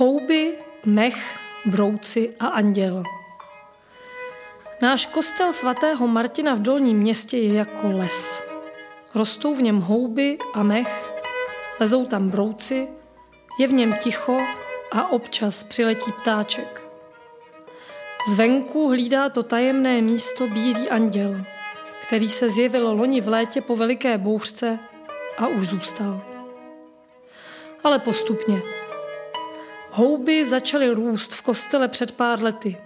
Houby, mech, brouci a anděl. Náš kostel svatého Martina v Dolním městě je jako les. Rostou v něm houby a mech, lezou tam brouci, je v něm ticho a občas přiletí ptáček. Zvenku hlídá to tajemné místo bílý anděl, který se zjevil loni v létě po veliké bouřce a už zůstal. Ale postupně. Houby začaly růst v kostele před pár lety.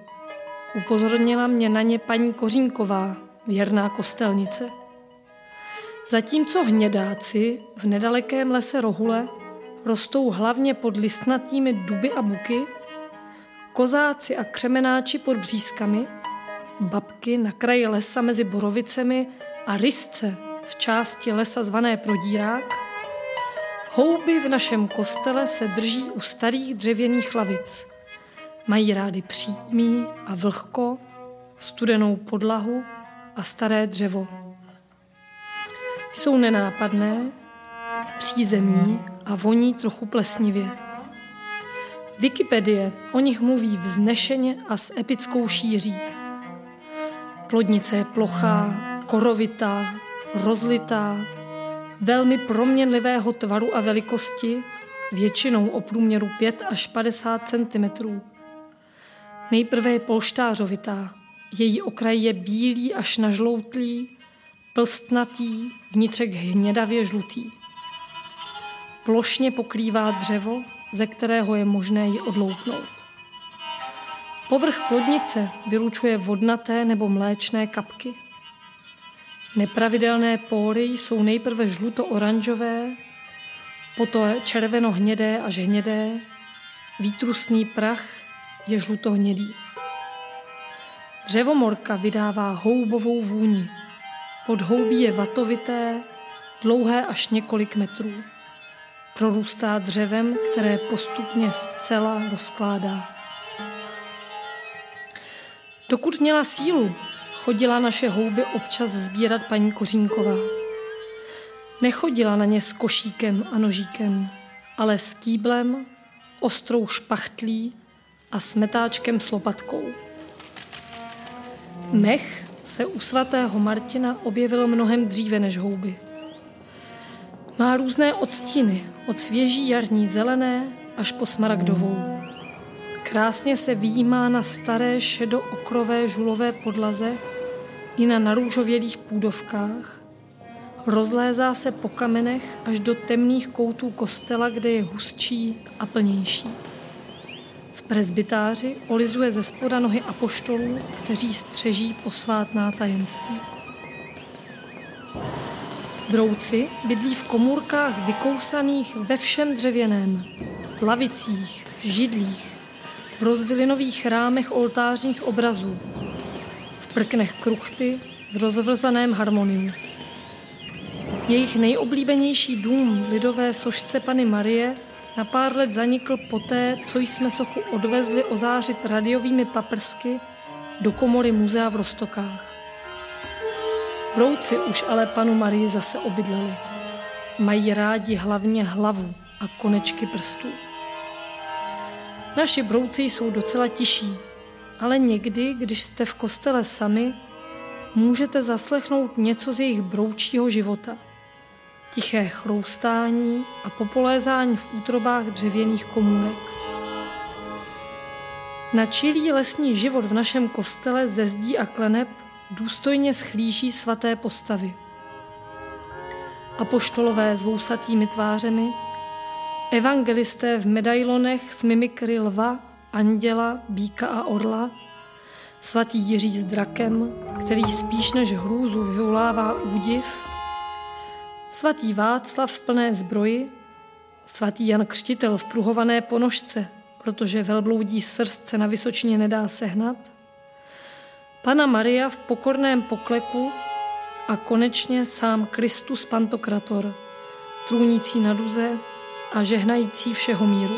Upozornila mě na ně paní Kořínková, věrná kostelnice. Zatímco hnědáci v nedalekém lese Rohule rostou hlavně pod listnatými duby a buky, kozáci a křemenáči pod břízkami, babky na kraji lesa mezi borovicemi a rysce v části lesa zvané Prodírák, houby v našem kostele se drží u starých dřevěných lavic. Mají rády přítmí a vlhko, studenou podlahu a staré dřevo. Jsou nenápadné, přízemní a voní trochu plesnivě. Wikipedie o nich mluví vznešeně a s epickou šíří. Plodnice je plochá, korovitá, rozlitá, velmi proměnlivého tvaru a velikosti, většinou o průměru 5 až 50 cm. Nejprve je polštářovitá, její okraj je bílý až nažloutlý, plstnatý, vnitřek hnědavě žlutý. Plošně pokrývá dřevo, ze kterého je možné ji odloupnout. Povrch plodnice vylučuje vodnaté nebo mléčné kapky. Nepravidelné póry jsou nejprve žluto-oranžové, potom červeno-hnědé až hnědé, výtrusný prach je žlutohnědý. Dřevomorka vydává houbovou vůni. Podhoubí je vatovité, dlouhé až několik metrů. Prorůstá dřevem, které postupně zcela rozkládá. Dokud měla sílu, chodila naše houby občas sbírat paní Kořínková. Nechodila na ně s košíkem a nožíkem, ale s kýblem, ostrou špachtlí a smetáčkem s lopatkou. Mech se u svatého Martina objevil mnohem dříve než houby. Má různé odstíny, od svěží jarní zelené až po smaragdovou. Krásně se výjímá na staré šedo-okrové žulové podlaze i na narůžovělých půdovkách. Rozlézá se po kamenech až do temných koutů kostela, kde je hustší a plnější. V prezbytáři olizuje ze spoda nohy apoštolů, kteří střeží posvátná tajemství. Brouci bydlí v komůrkách vykousaných ve všem dřevěném, lavicích, židlích, v rozvilinových rámech oltářních obrazů, v prknech kruchty, v rozvrzaném harmoniu. Jejich nejoblíbenější dům lidové sošce Pany Marie na pár let zanikl poté, co jsme sochu odvezli ozářit radiovými paprsky do komory muzea v Rostokách. Brouci už ale panu Marii zase obydleli. Mají rádi hlavně hlavu a konečky prstů. Naši brouci jsou docela tiší, ale někdy, když jste v kostele sami, můžete zaslechnout něco z jejich broučího života. Tiché chroustání a popolézání v útrobách dřevěných komůrek. Na čilý lesní život v našem kostele ze zdí a kleneb důstojně schlíží svaté postavy. Apoštolové s vousatými tvářemi, evangelisté v medailonech s mimikry lva, anděla, býka a orla, svatý Jiří s drakem, který spíš než hrůzu vyvolává údiv, svatý Václav v plné zbroji, svatý Jan Křtitel v pruhované ponožce, protože velbloudí srst se na Vysočině nedá sehnat, Pana Maria v pokorném pokleku a konečně sám Kristus Pantokrator, trůnící na duze a žehnající všeho míru.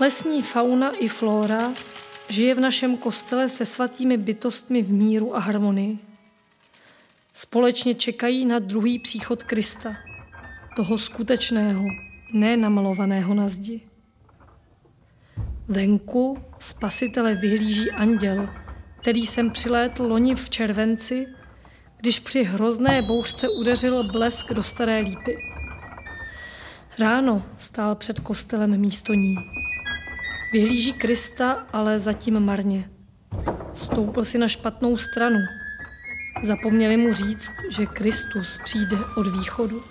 Lesní fauna i flora žije v našem kostele se svatými bytostmi v míru a harmonii. Společně čekají na druhý příchod Krista, toho skutečného, ne namalovaného na zdi. Venku spasitele vyhlíží anděl, který sem přilétl loni v červenci, když při hrozné bouřce udeřil blesk do staré lípy. Ráno stál před kostelem místo ní. Vyhlíží Krista, ale zatím marně. Stoupil si na špatnou stranu. Zapomněli mu říct, že Kristus přijde od východu.